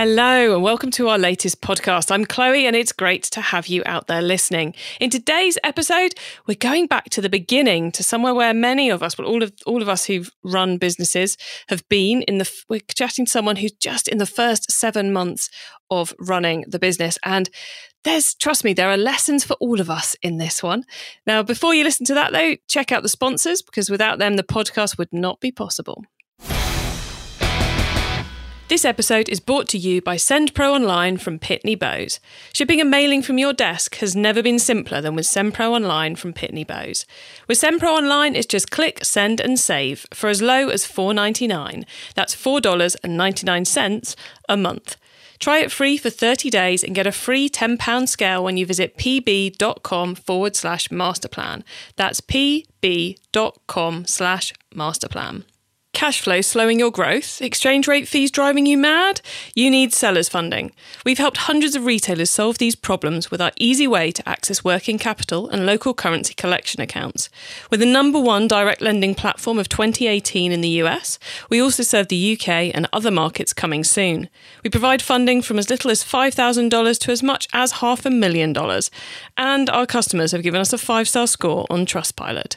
Hello, and welcome to our latest podcast. I'm Chloe, and it's great to have you out there listening. In today's episode, we're going back to the beginning, to somewhere where many of us, well, all of all of us who've run businesses, have been. In the we're chatting to someone who's just in the first seven months of running the business, and there's trust me, there are lessons for all of us in this one. Now, before you listen to that, though, check out the sponsors because without them, the podcast would not be possible. This episode is brought to you by SendPro Online from Pitney Bowes. Shipping and mailing from your desk has never been simpler than with SendPro Online from Pitney Bowes. With SendPro Online, it's just click, send, and save for as low as $4.99. That's $4.99 a month. Try it free for 30 days and get a free £10 scale when you visit pb.com forward slash masterplan. That's pb.com slash masterplan. Cash flow slowing your growth? Exchange rate fees driving you mad? You need sellers funding. We've helped hundreds of retailers solve these problems with our easy way to access working capital and local currency collection accounts. We're the number one direct lending platform of 2018 in the US. We also serve the UK and other markets coming soon. We provide funding from as little as $5,000 to as much as half a million dollars. And our customers have given us a five star score on Trustpilot.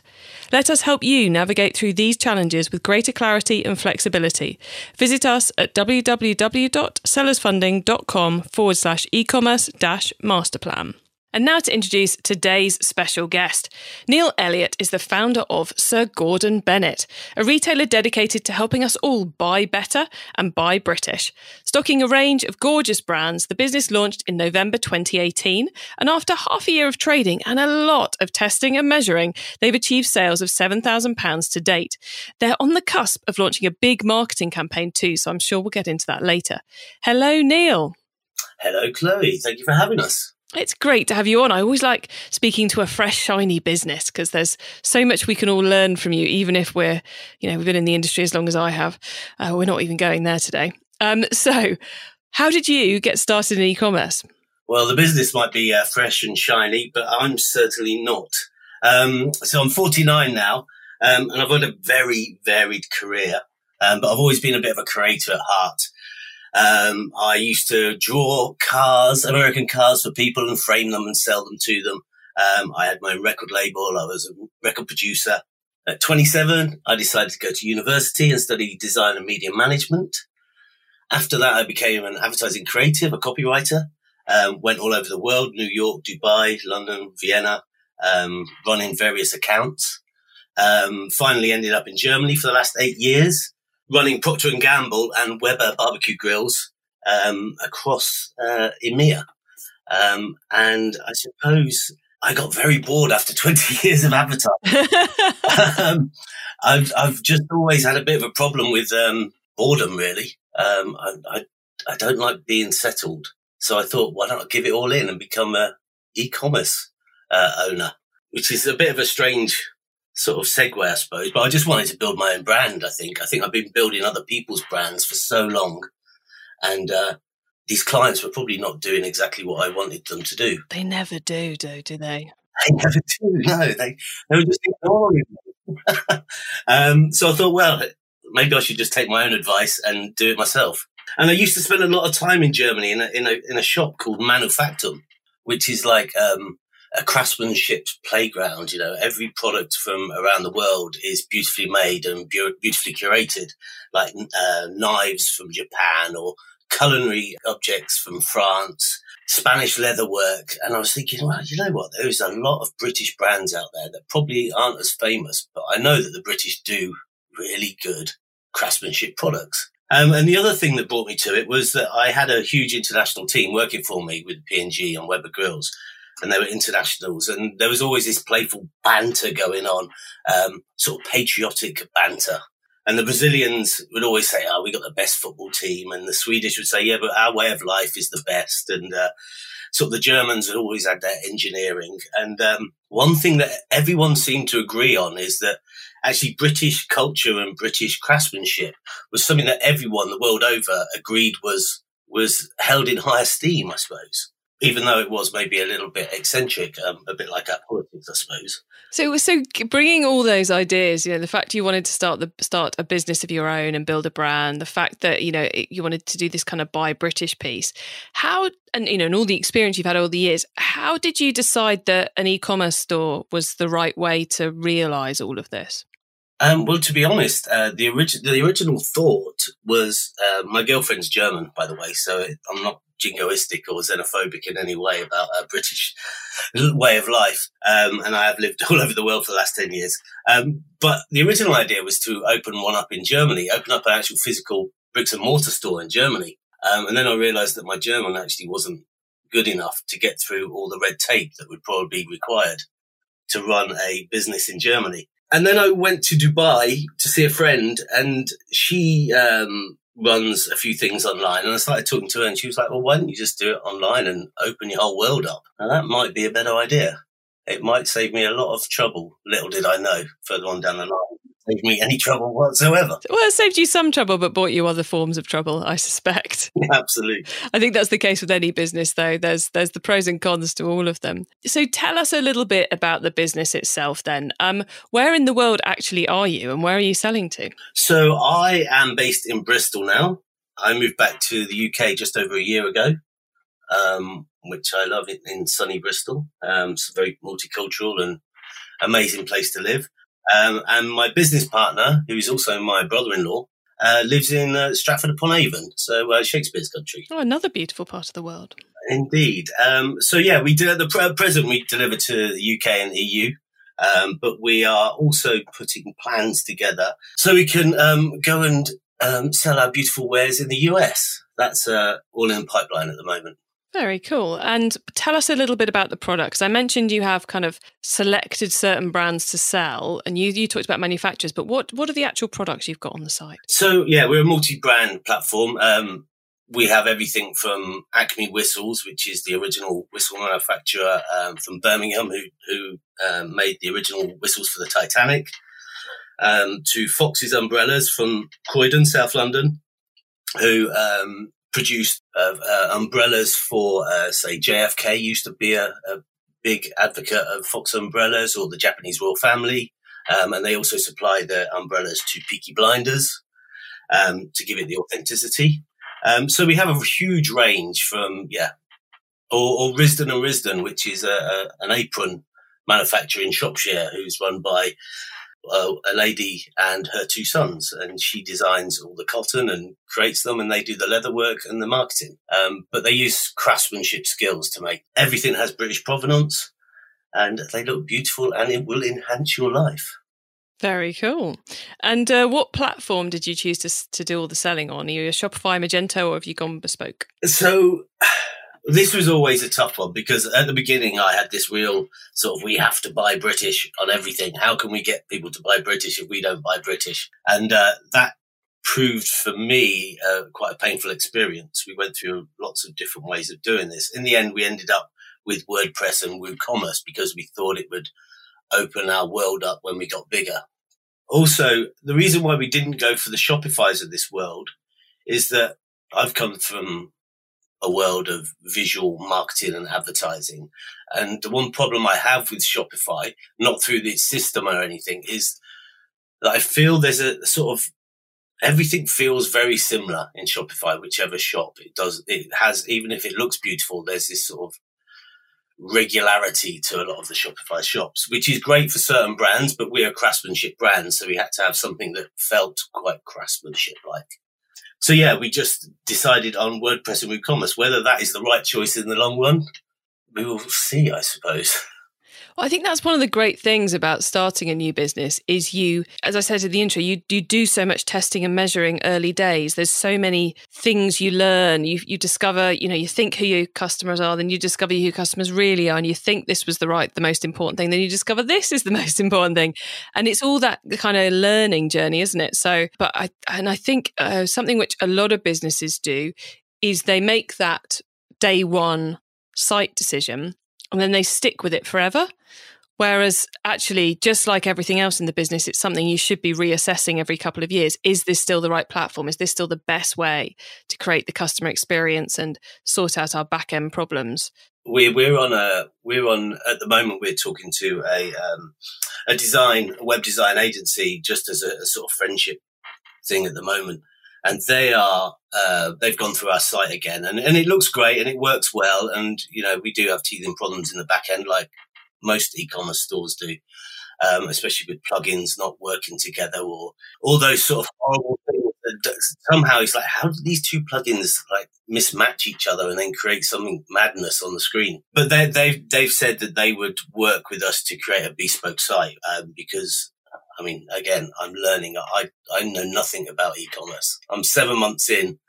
Let us help you navigate through these challenges with greater clarity and flexibility. Visit us at www.sellersfunding.com forward slash e-commerce dash masterplan. And now to introduce today's special guest. Neil Elliot is the founder of Sir Gordon Bennett, a retailer dedicated to helping us all buy better and buy British. Stocking a range of gorgeous brands, the business launched in November 2018. And after half a year of trading and a lot of testing and measuring, they've achieved sales of £7,000 to date. They're on the cusp of launching a big marketing campaign too, so I'm sure we'll get into that later. Hello, Neil. Hello, Chloe. Thank you for having us. It's great to have you on. I always like speaking to a fresh, shiny business because there's so much we can all learn from you, even if we're, you know, we've been in the industry as long as I have. Uh, we're not even going there today. Um, so, how did you get started in e commerce? Well, the business might be uh, fresh and shiny, but I'm certainly not. Um, so, I'm 49 now, um, and I've had a very varied career, um, but I've always been a bit of a creator at heart. Um, I used to draw cars, American cars for people and frame them and sell them to them. Um, I had my own record label. I was a record producer. At 27, I decided to go to university and study design and media management. After that, I became an advertising creative, a copywriter. Um, went all over the world, New York, Dubai, London, Vienna, um, running various accounts. Um, finally ended up in Germany for the last eight years running Procter and Gamble and Weber barbecue grills um, across uh, EMEA. Um, and I suppose I got very bored after 20 years of advertising. um, I've, I've just always had a bit of a problem with um, boredom, really. Um, I, I, I, don't like being settled. So I thought, why don't I give it all in and become a e-commerce uh, owner, which is a bit of a strange sort of segue, I suppose. But I just wanted to build my own brand. I think. I think I've been building other people's brands for so long, and uh, these clients were probably not doing exactly what I wanted them to do. They never do, do do they? They never do. No, they they were just ignoring me. um, so I thought, well, maybe I should just take my own advice and do it myself. And I used to spend a lot of time in Germany in a, in a, in a shop called Manufactum, which is like um, a craftsmanship playground. You know, every product from around the world is beautifully made and beautifully curated, like uh, knives from Japan or culinary objects from France, Spanish leatherwork. And I was thinking, well, you know what? There is a lot of British brands out there that probably aren't as famous, but I know that the British do really good craftsmanship products. Um, and the other thing that brought me to it was that I had a huge international team working for me with P&G and Weber Grills and they were internationals, and there was always this playful banter going on, um, sort of patriotic banter. And the Brazilians would always say, "Oh, we got the best football team," and the Swedish would say, "Yeah, but our way of life is the best." And uh, sort of the Germans had always had their engineering. And um, one thing that everyone seemed to agree on is that actually British culture and British craftsmanship was something that everyone the world over agreed was was held in high esteem, I suppose even though it was maybe a little bit eccentric, um, a bit like our politics, I suppose. So, so bringing all those ideas, you know, the fact you wanted to start the start a business of your own and build a brand, the fact that you know you wanted to do this kind of buy British piece, how and you know, and all the experience you've had all the years, how did you decide that an e-commerce store was the right way to realize all of this? Um, well, to be honest, uh, the, the original thought was uh, my girlfriend's German, by the way, so I'm not jingoistic or xenophobic in any way about a British way of life. Um, and I have lived all over the world for the last 10 years. Um, but the original idea was to open one up in Germany, open up an actual physical bricks and mortar store in Germany. Um, and then I realized that my German actually wasn't good enough to get through all the red tape that would probably be required to run a business in Germany. And then I went to Dubai to see a friend and she, um, runs a few things online. And I started talking to her, and she was like, "Well, why don't you just do it online and open your whole world up?" Now that might be a better idea. It might save me a lot of trouble. Little did I know further on down the line saved me any trouble whatsoever. Well, it saved you some trouble, but brought you other forms of trouble, I suspect. Absolutely. I think that's the case with any business, though. There's there's the pros and cons to all of them. So tell us a little bit about the business itself, then. Um, where in the world actually are you, and where are you selling to? So I am based in Bristol now. I moved back to the UK just over a year ago. Um, which I love in, in sunny Bristol. Um, it's a very multicultural and amazing place to live. Um, and my business partner, who is also my brother-in-law, uh, lives in uh, Stratford upon Avon, so uh, Shakespeare's country. Oh, another beautiful part of the world. Indeed. Um, so yeah, we do at the present we deliver to the UK and EU. Um, but we are also putting plans together so we can um, go and um, sell our beautiful wares in the US. That's uh, all in the pipeline at the moment. Very cool. And tell us a little bit about the products. I mentioned you have kind of selected certain brands to sell, and you, you talked about manufacturers, but what, what are the actual products you've got on the site? So, yeah, we're a multi brand platform. Um, we have everything from Acme Whistles, which is the original whistle manufacturer um, from Birmingham, who, who um, made the original whistles for the Titanic, um, to Fox's Umbrellas from Croydon, South London, who um, produced uh, uh, umbrellas for, uh, say, JFK used to be a, a, big advocate of Fox umbrellas or the Japanese royal family. Um, and they also supply the umbrellas to Peaky Blinders um, to give it the authenticity. Um, so we have a huge range from, yeah, or, or Risdon and Risdon, which is a, a, an apron manufacturer in Shropshire who's run by uh, a lady and her two sons, and she designs all the cotton and creates them, and they do the leather work and the marketing. Um, but they use craftsmanship skills to make everything has British provenance, and they look beautiful, and it will enhance your life. Very cool. And uh, what platform did you choose to to do all the selling on? Are you a Shopify, Magento, or have you gone bespoke? So this was always a tough one because at the beginning I had this real sort of we have to buy British on everything. How can we get people to buy British if we don't buy British? And uh, that proved for me uh, quite a painful experience. We went through lots of different ways of doing this. In the end, we ended up with WordPress and WooCommerce because we thought it would open our world up when we got bigger. Also, the reason why we didn't go for the Shopify's of this world is that I've come from a world of visual marketing and advertising. And the one problem I have with Shopify, not through the system or anything, is that I feel there's a sort of everything feels very similar in Shopify, whichever shop it does. It has, even if it looks beautiful, there's this sort of regularity to a lot of the Shopify shops, which is great for certain brands, but we're a craftsmanship brand. So we had to have something that felt quite craftsmanship like. So yeah, we just decided on WordPress and WooCommerce. Whether that is the right choice in the long run, we will see, I suppose. I think that's one of the great things about starting a new business is you, as I said in the intro, you, you do so much testing and measuring early days. There's so many things you learn. You, you discover, you know, you think who your customers are, then you discover who customers really are, and you think this was the right, the most important thing. Then you discover this is the most important thing. And it's all that kind of learning journey, isn't it? So, but I, and I think uh, something which a lot of businesses do is they make that day one site decision and then they stick with it forever. Whereas, actually, just like everything else in the business, it's something you should be reassessing every couple of years. Is this still the right platform? Is this still the best way to create the customer experience and sort out our back end problems? We're we're on a we're on at the moment. We're talking to a um, a design a web design agency just as a, a sort of friendship thing at the moment, and they are uh, they've gone through our site again, and, and it looks great and it works well, and you know we do have teething problems in the back end like most e-commerce stores do, um, especially with plugins not working together or all those sort of horrible things. Somehow it's like, how do these two plugins like mismatch each other and then create something madness on the screen? But they, they've they've said that they would work with us to create a bespoke site um, because I mean, again, I'm learning. I I know nothing about e-commerce. I'm seven months in.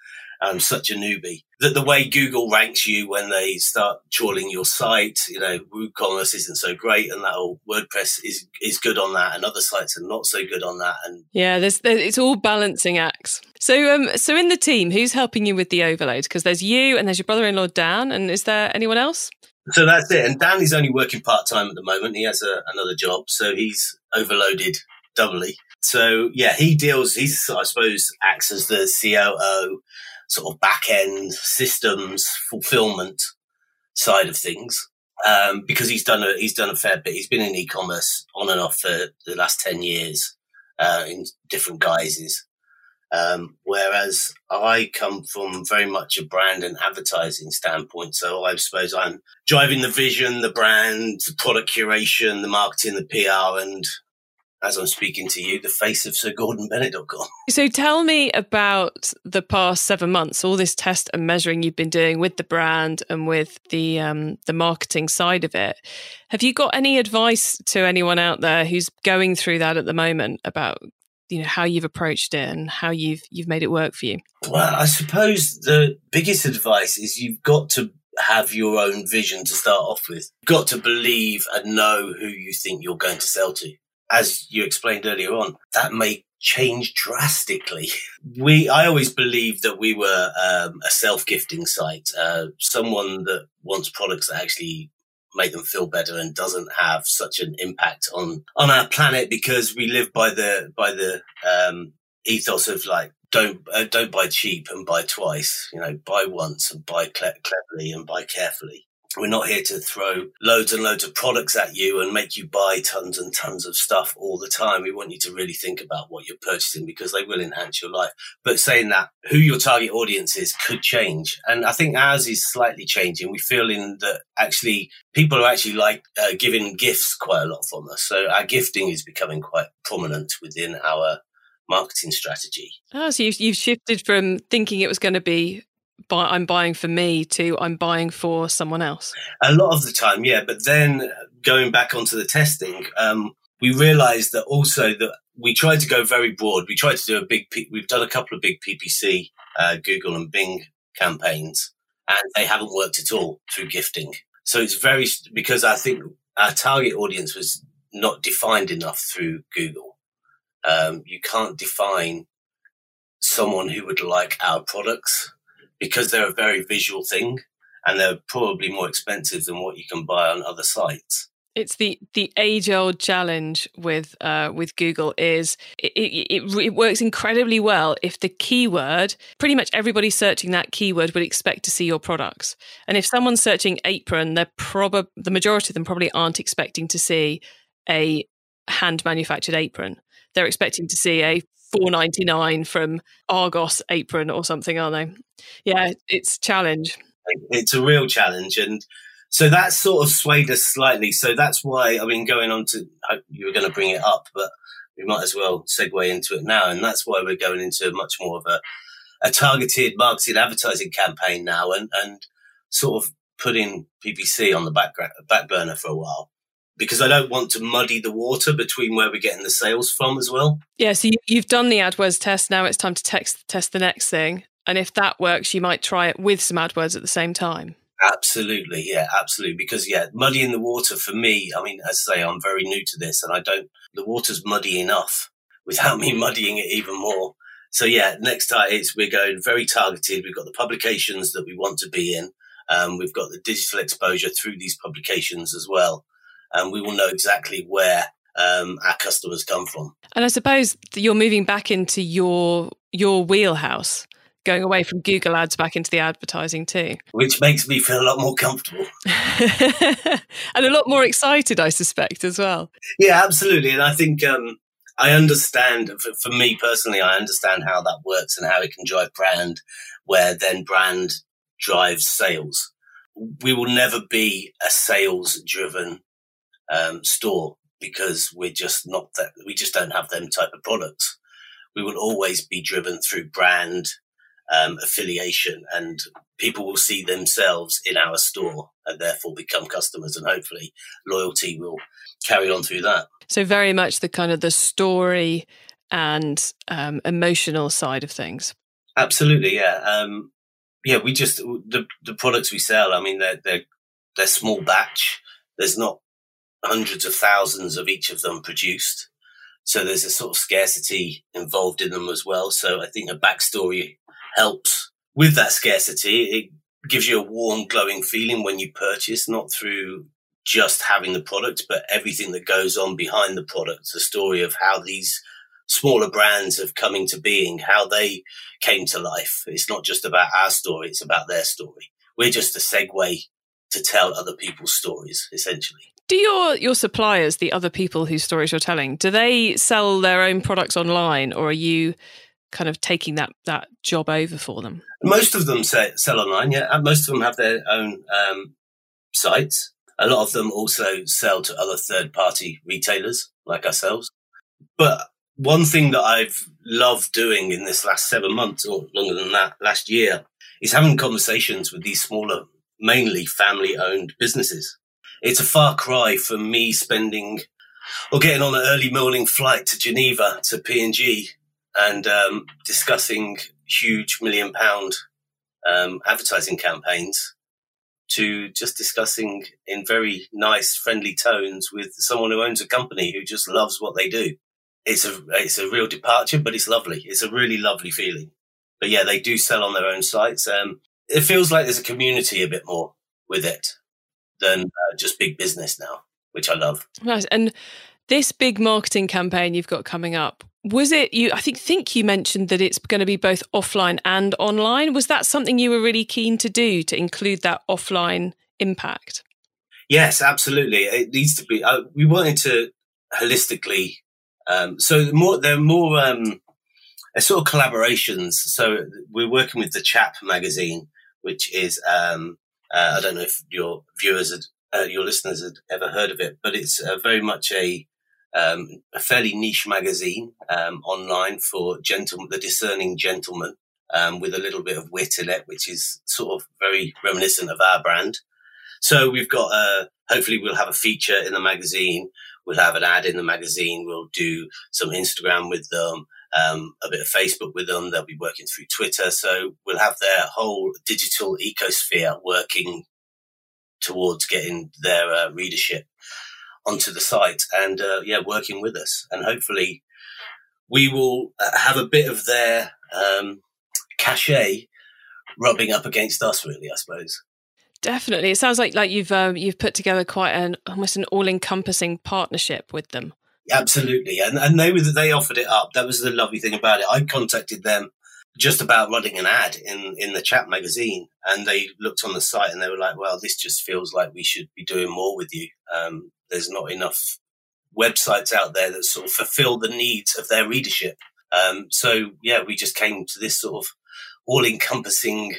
I'm such a newbie. That the way Google ranks you when they start trawling your site, you know, WooCommerce isn't so great, and that old WordPress is is good on that, and other sites are not so good on that. And yeah, there's, there's it's all balancing acts. So um, so in the team, who's helping you with the overload? Because there's you and there's your brother-in-law Dan, and is there anyone else? So that's it. And Dan is only working part time at the moment. He has a, another job, so he's overloaded doubly. So yeah, he deals. He's I suppose acts as the COO sort of back end systems fulfillment side of things. Um, because he's done a he's done a fair bit. He's been in e-commerce on and off for the last ten years uh, in different guises. Um, whereas I come from very much a brand and advertising standpoint, so I suppose I'm driving the vision, the brand, the product curation, the marketing, the PR, and as I'm speaking to you, the face of Sir Gordon SirGordonBennett.com. So tell me about the past seven months, all this test and measuring you've been doing with the brand and with the um, the marketing side of it. Have you got any advice to anyone out there who's going through that at the moment about you know how you've approached it and how you've you've made it work for you? Well, I suppose the biggest advice is you've got to have your own vision to start off with. You've got to believe and know who you think you're going to sell to as you explained earlier on, that may change drastically. We, I always believed that we were um, a self-gifting site, uh, someone that wants products that actually make them feel better and doesn't have such an impact on on our planet because we live by the by the um, ethos of like don't uh, don't buy cheap and buy twice. You know, buy once and buy cle- cleverly and buy carefully. We're not here to throw loads and loads of products at you and make you buy tons and tons of stuff all the time. We want you to really think about what you're purchasing because they will enhance your life. But saying that, who your target audience is could change. And I think ours is slightly changing. We feel in that actually people are actually like uh, giving gifts quite a lot from us. So our gifting is becoming quite prominent within our marketing strategy. Oh, so you've, you've shifted from thinking it was going to be buy, I'm buying for me to I'm buying for someone else? A lot of the time, yeah. But then going back onto the testing, um, we realized that also that we tried to go very broad. We tried to do a big, we've done a couple of big PPC, uh, Google and Bing campaigns, and they haven't worked at all through gifting. So it's very, because I think our target audience was not defined enough through Google. Um, you can't define someone who would like our products because they're a very visual thing and they're probably more expensive than what you can buy on other sites. It's the the age old challenge with uh, with Google is it, it, it works incredibly well if the keyword pretty much everybody searching that keyword would expect to see your products, and if someone's searching apron, they're probably the majority of them probably aren't expecting to see a hand manufactured apron. They're expecting to see a four ninety nine from Argos apron or something, are they? Yeah, it's challenge. It's a real challenge, and so that sort of swayed us slightly. So that's why I mean, going on to you were going to bring it up, but we might as well segue into it now, and that's why we're going into much more of a a targeted marketed advertising campaign now, and and sort of putting PPC on the back back burner for a while because I don't want to muddy the water between where we're getting the sales from as well. Yeah, so you've done the AdWords test. Now it's time to text, test the next thing. And if that works, you might try it with some AdWords at the same time. Absolutely, yeah, absolutely. Because yeah, muddying the water for me. I mean, as I say, I'm very new to this, and I don't. The water's muddy enough without me muddying it even more. So yeah, next time it's we're going very targeted. We've got the publications that we want to be in. Um, we've got the digital exposure through these publications as well. And we will know exactly where um, our customers come from. And I suppose you're moving back into your your wheelhouse, going away from Google Ads back into the advertising too, which makes me feel a lot more comfortable and a lot more excited, I suspect as well. Yeah, absolutely. And I think um, I understand. For, for me personally, I understand how that works and how it can drive brand, where then brand drives sales. We will never be a sales driven um, store because we're just not that, we just don't have them type of products. We will always be driven through brand um, affiliation and people will see themselves in our store and therefore become customers and hopefully loyalty will carry on through that. So very much the kind of the story and um, emotional side of things. Absolutely, yeah. Um, yeah, we just the the products we sell. I mean, they're they're they're small batch. There's not hundreds of thousands of each of them produced, so there's a sort of scarcity involved in them as well. So I think a backstory helps with that scarcity. It gives you a warm, glowing feeling when you purchase, not through just having the product, but everything that goes on behind the product. The story of how these smaller brands have come into being, how they came to life. It's not just about our story, it's about their story. We're just a segue to tell other people's stories, essentially. Do your your suppliers, the other people whose stories you're telling, do they sell their own products online or are you kind of taking that that job over for them? Most of them say, sell online, yeah. Most of them have their own um, sites. A lot of them also sell to other third party retailers like ourselves. But one thing that I've loved doing in this last seven months or longer than that last year is having conversations with these smaller, mainly family owned businesses. It's a far cry from me spending or getting on an early morning flight to Geneva to P&G and um, discussing huge million pound um, advertising campaigns to just discussing in very nice, friendly tones with someone who owns a company who just loves what they do it's a it's a real departure, but it's lovely. It's a really lovely feeling. But yeah, they do sell on their own sites. Um, it feels like there's a community a bit more with it than uh, just big business now, which I love. Nice. And this big marketing campaign you've got coming up, was it you? I think think you mentioned that it's going to be both offline and online. Was that something you were really keen to do to include that offline impact? Yes, absolutely. It needs to be. Uh, we wanted to holistically um, so more they're more um, sort of collaborations. So we're working with the Chap magazine, which is um, uh, I don't know if your viewers, had, uh, your listeners had ever heard of it, but it's uh, very much a um, a fairly niche magazine um, online for gentlemen, the discerning gentleman, um, with a little bit of wit in it, which is sort of very reminiscent of our brand. So we've got, uh, hopefully we'll have a feature in the magazine We'll have an ad in the magazine. We'll do some Instagram with them, um, a bit of Facebook with them. They'll be working through Twitter. So we'll have their whole digital ecosphere working towards getting their uh, readership onto the site and, uh, yeah, working with us. And hopefully we will uh, have a bit of their um, cachet rubbing up against us, really, I suppose. Definitely, it sounds like like you've um, you've put together quite an almost an all encompassing partnership with them. Absolutely, and and they were they offered it up. That was the lovely thing about it. I contacted them just about running an ad in in the Chap magazine, and they looked on the site and they were like, "Well, this just feels like we should be doing more with you. Um, there's not enough websites out there that sort of fulfill the needs of their readership." Um, so yeah, we just came to this sort of all encompassing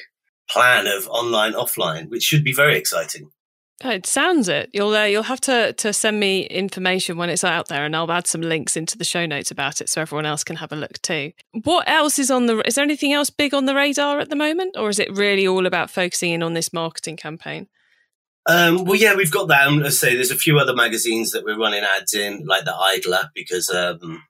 plan of online offline, which should be very exciting. It sounds it. You'll uh, you'll have to to send me information when it's out there, and I'll add some links into the show notes about it, so everyone else can have a look too. What else is on the? Is there anything else big on the radar at the moment, or is it really all about focusing in on this marketing campaign? Um, well, yeah, we've got that. And let's say there's a few other magazines that we're running ads in, like the Idler, because um,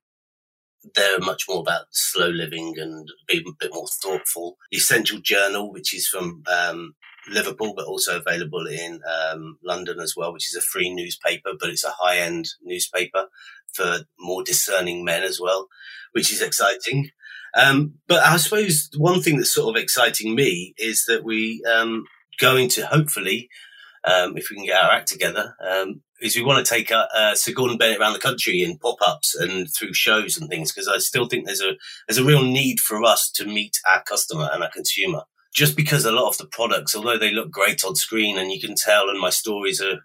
they're much more about slow living and being a bit more thoughtful. The Essential Journal, which is from um, Liverpool, but also available in um, London as well, which is a free newspaper, but it's a high end newspaper for more discerning men as well, which is exciting. Um, but I suppose one thing that's sort of exciting me is that we um, going to hopefully, um, if we can get our act together, um, is we want to take uh, uh, Sir Gordon Bennett around the country in pop-ups and through shows and things because I still think there's a there's a real need for us to meet our customer and our consumer. Just because a lot of the products, although they look great on screen and you can tell, and my stories are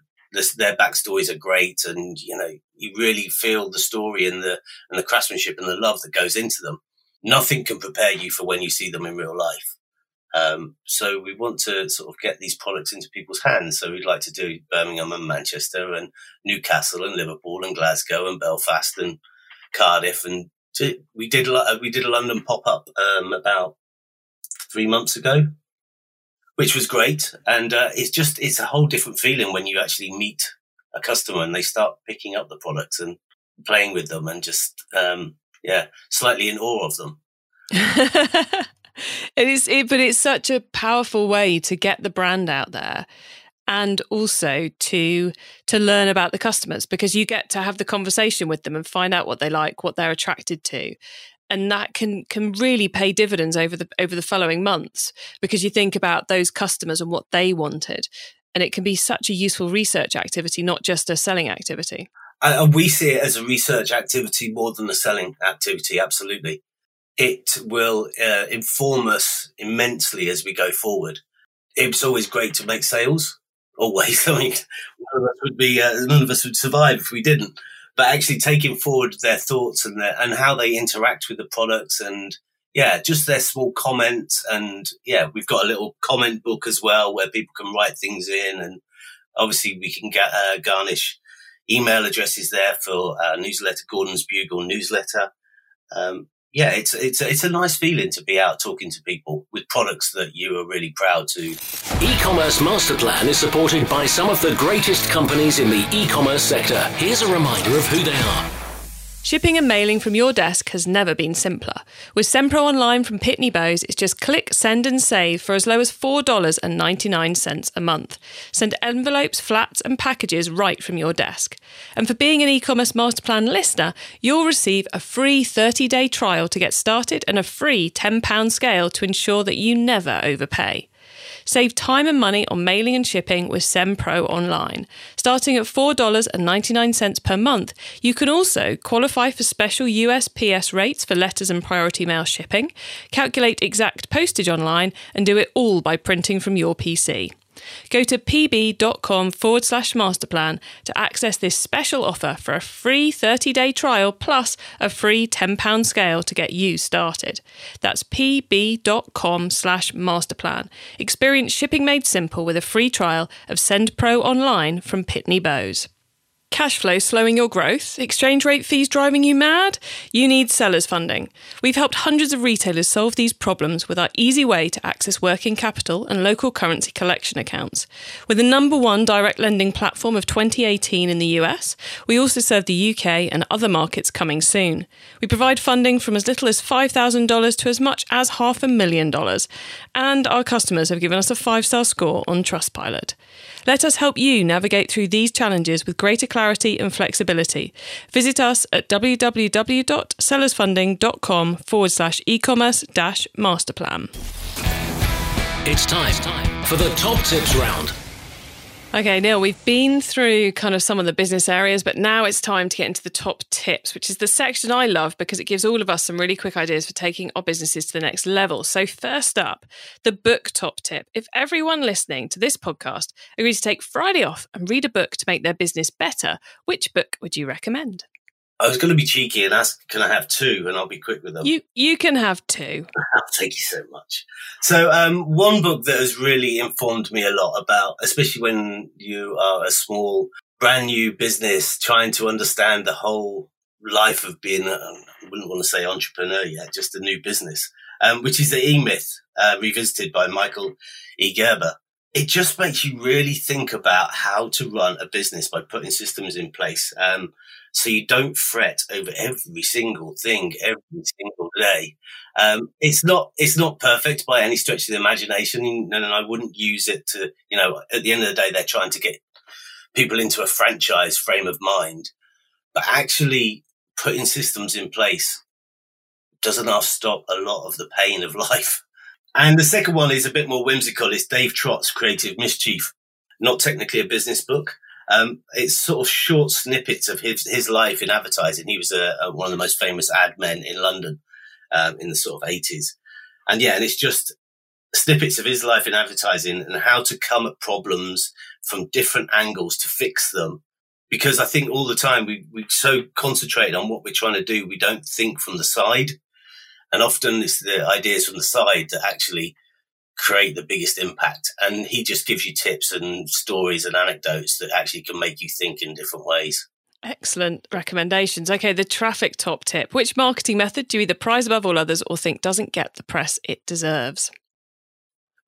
their backstories are great, and you know you really feel the story and the and the craftsmanship and the love that goes into them. Nothing can prepare you for when you see them in real life. Um, so we want to sort of get these products into people's hands. So we'd like to do Birmingham and Manchester and Newcastle and Liverpool and Glasgow and Belfast and Cardiff. And to, we did a we did a London pop up um, about three months ago, which was great. And uh, it's just it's a whole different feeling when you actually meet a customer and they start picking up the products and playing with them and just um, yeah, slightly in awe of them. it is, it, but it's such a powerful way to get the brand out there and also to to learn about the customers because you get to have the conversation with them and find out what they like what they're attracted to and that can can really pay dividends over the over the following months because you think about those customers and what they wanted. And it can be such a useful research activity not just a selling activity. And we see it as a research activity more than a selling activity absolutely. It will uh, inform us immensely as we go forward. It's always great to make sales always. I mean none of us would be uh, none of us would survive if we didn't but actually taking forward their thoughts and their, and how they interact with the products and yeah, just their small comments. And yeah, we've got a little comment book as well where people can write things in. And obviously we can get, uh, garnish email addresses there for our newsletter, Gordon's Bugle newsletter. Um, yeah, it's it's it's a nice feeling to be out talking to people with products that you are really proud to. E-commerce master plan is supported by some of the greatest companies in the e-commerce sector. Here's a reminder of who they are. Shipping and mailing from your desk has never been simpler. With SendPro Online from Pitney Bowes, it's just click, send, and save for as low as $4.99 a month. Send envelopes, flats, and packages right from your desk. And for being an e commerce master plan listener, you'll receive a free 30 day trial to get started and a free £10 scale to ensure that you never overpay. Save time and money on mailing and shipping with SendPro Online. Starting at $4.99 per month, you can also qualify for special USPS rates for letters and priority mail shipping, calculate exact postage online, and do it all by printing from your PC. Go to pb.com forward slash masterplan to access this special offer for a free 30 day trial plus a free £10 scale to get you started. That's pb.com slash masterplan. Experience shipping made simple with a free trial of SendPro Online from Pitney Bowes. Cash flow slowing your growth? Exchange rate fees driving you mad? You need sellers funding. We've helped hundreds of retailers solve these problems with our easy way to access working capital and local currency collection accounts. We're the number one direct lending platform of 2018 in the US. We also serve the UK and other markets coming soon. We provide funding from as little as $5,000 to as much as half a million dollars. And our customers have given us a five star score on Trustpilot. Let us help you navigate through these challenges with greater clarity and flexibility. Visit us at www.sellersfunding.com forward slash e-commerce dash masterplan. It's time for the top tips round. Okay, Neil, we've been through kind of some of the business areas, but now it's time to get into the top tips, which is the section I love because it gives all of us some really quick ideas for taking our businesses to the next level. So, first up, the book top tip. If everyone listening to this podcast agrees to take Friday off and read a book to make their business better, which book would you recommend? I was going to be cheeky and ask, can I have two? And I'll be quick with them. You you can have two. Thank you so much. So, um, one book that has really informed me a lot about, especially when you are a small, brand new business trying to understand the whole life of being, a, I wouldn't want to say entrepreneur yet, just a new business, um, which is the E Myth, uh, revisited by Michael E. Gerber it just makes you really think about how to run a business by putting systems in place. Um, so you don't fret over every single thing every single day. Um, it's not it's not perfect by any stretch of the imagination, and, I wouldn't use it to you know at the end of the day they're trying to get people into a franchise frame of mind, but actually putting systems in place doesn't half stop a lot of the pain of life. And the second one is a bit more whimsical. It's Dave Trott's Creative Mischief, not technically a business book. Um, it's sort of short snippets of his, his life in advertising. He was a, a, one of the most famous ad men in London um, in the sort of 80s. And yeah, and it's just snippets of his life in advertising and how to come at problems from different angles to fix them. Because I think all the time we, we so concentrate on what we're trying to do, we don't think from the side. And often it's the ideas from the side that actually create the biggest impact. And he just gives you tips and stories and anecdotes that actually can make you think in different ways. Excellent recommendations. Okay, the traffic top tip. Which marketing method do you either prize above all others or think doesn't get the press it deserves?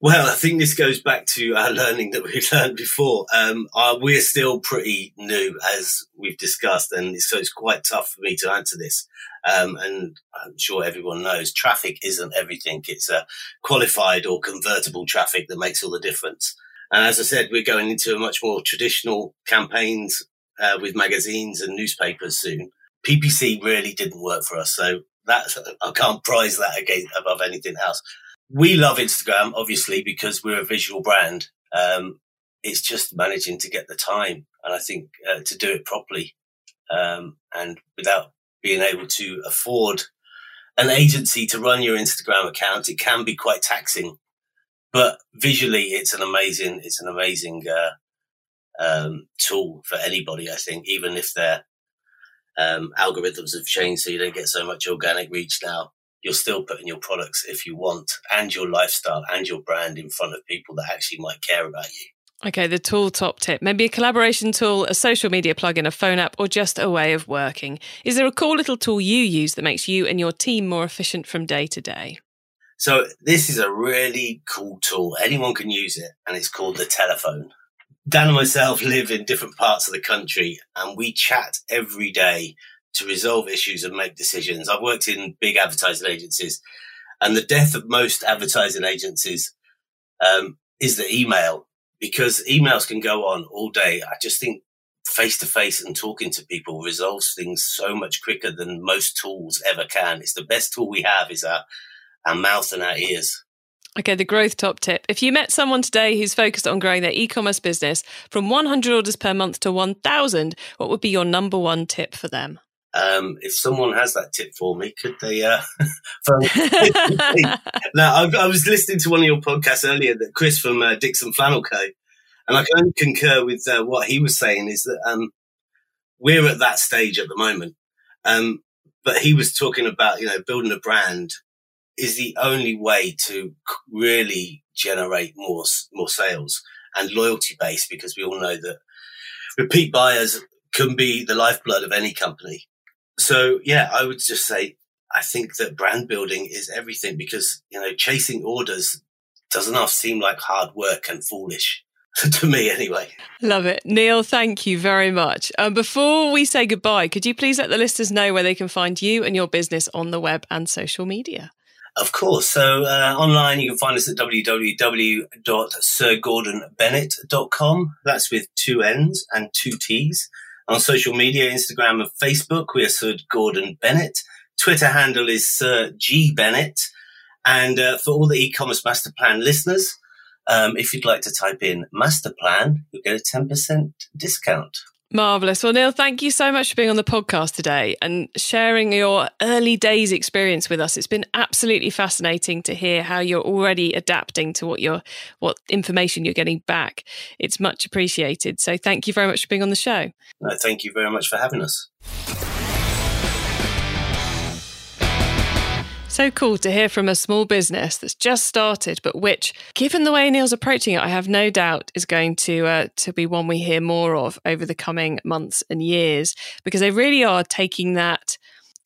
Well, I think this goes back to our learning that we've learned before. Um, uh, we're still pretty new, as we've discussed, and so it's quite tough for me to answer this. Um, and I'm sure everyone knows traffic isn't everything. It's a qualified or convertible traffic that makes all the difference. And as I said, we're going into a much more traditional campaigns uh, with magazines and newspapers soon. PPC really didn't work for us, so that I can't prize that again above anything else we love Instagram, obviously, because we're a visual brand. Um, it's just managing to get the time, and I think uh, to do it properly, um, and without being able to afford an agency to run your Instagram account, it can be quite taxing. But visually, it's an amazing, it's an amazing uh, um, tool for anybody. I think, even if their um, algorithms have changed, so you don't get so much organic reach now you're still putting your products if you want and your lifestyle and your brand in front of people that actually might care about you. Okay, the tool top tip. Maybe a collaboration tool, a social media plugin, a phone app, or just a way of working. Is there a cool little tool you use that makes you and your team more efficient from day to day? So, this is a really cool tool. Anyone can use it, and it's called the telephone. Dan and myself live in different parts of the country, and we chat every day to resolve issues and make decisions. I've worked in big advertising agencies, and the death of most advertising agencies um, is the email because emails can go on all day. I just think face to face and talking to people resolves things so much quicker than most tools ever can. It's the best tool we have is our, our mouth and our ears. Okay, the growth top tip. If you met someone today who's focused on growing their e commerce business from 100 orders per month to 1,000, what would be your number one tip for them? Um, if someone has that tip for me, could they? Uh, now, I, I, was listening to one of your podcasts earlier, that Chris from uh, Dixxon Flannel Co, and I can only concur with uh, what he was saying. Is that um, we're at that stage at the moment, um, but he was talking about you know building a brand is the only way to really generate more more sales and loyalty base because we all know that repeat buyers can be the lifeblood of any company. So yeah, I would just say I think that brand building is everything because you know chasing orders doesn't half seem like hard work and foolish. to me anyway. Love it. Neil, thank you very much. Um, before we say goodbye, could you please let the listeners know where they can find you and your business on the web and social media? Of course. So uh, online, you can find us at www.sirgordonbennett.com. That's with two N's and two T's. On social media, Instagram and Facebook, we are Sir Gordon Bennett. Twitter handle is Sir G Bennett. And uh, for all the e-commerce master plan listeners, um, if you'd like to type in master plan, you'll get a 10% discount. Marvelous. Well, Neil, thank you so much for being on the podcast today and sharing your early days experience with us. It's been absolutely fascinating to hear how you're already adapting to what your what information you're getting back. It's much appreciated. So, thank you very much for being on the show. No, thank you very much for having us. So cool to hear from a small business that's just started, but which, given the way Neil's approaching it, I have no doubt is going to uh, to be one we hear more of over the coming months and years, because they really are taking that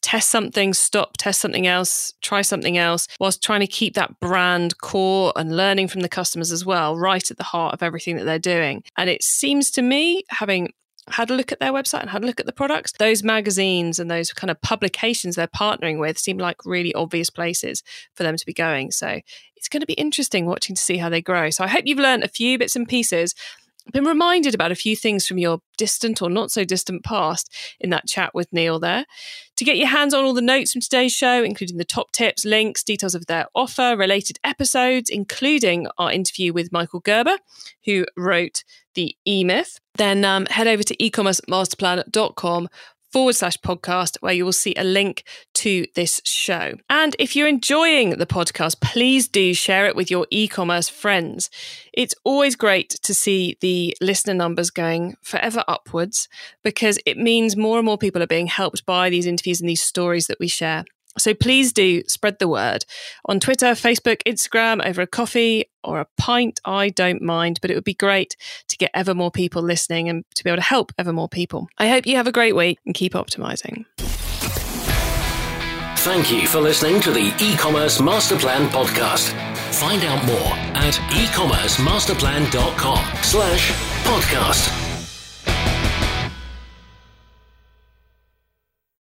test something, stop, test something else, try something else, whilst trying to keep that brand core and learning from the customers as well, right at the heart of everything that they're doing. And it seems to me, having had a look at their website and had a look at the products, those magazines and those kind of publications they're partnering with seem like really obvious places for them to be going. So it's going to be interesting watching to see how they grow. So I hope you've learned a few bits and pieces been reminded about a few things from your distant or not so distant past in that chat with Neil there. To get your hands on all the notes from today's show, including the top tips, links, details of their offer, related episodes, including our interview with Michael Gerber, who wrote the E Myth, then um, head over to ecommercemasterplan.com forward slash podcast, where you will see a link to this show. And if you're enjoying the podcast, please do share it with your e commerce friends. It's always great to see the listener numbers going forever upwards because it means more and more people are being helped by these interviews and these stories that we share. So please do spread the word on Twitter, Facebook, Instagram, over a coffee or a pint. I don't mind, but it would be great to get ever more people listening and to be able to help ever more people. I hope you have a great week and keep optimizing. Thank you for listening to the e-commerce master plan podcast. Find out more at ecommercemasterplan.com slash podcast.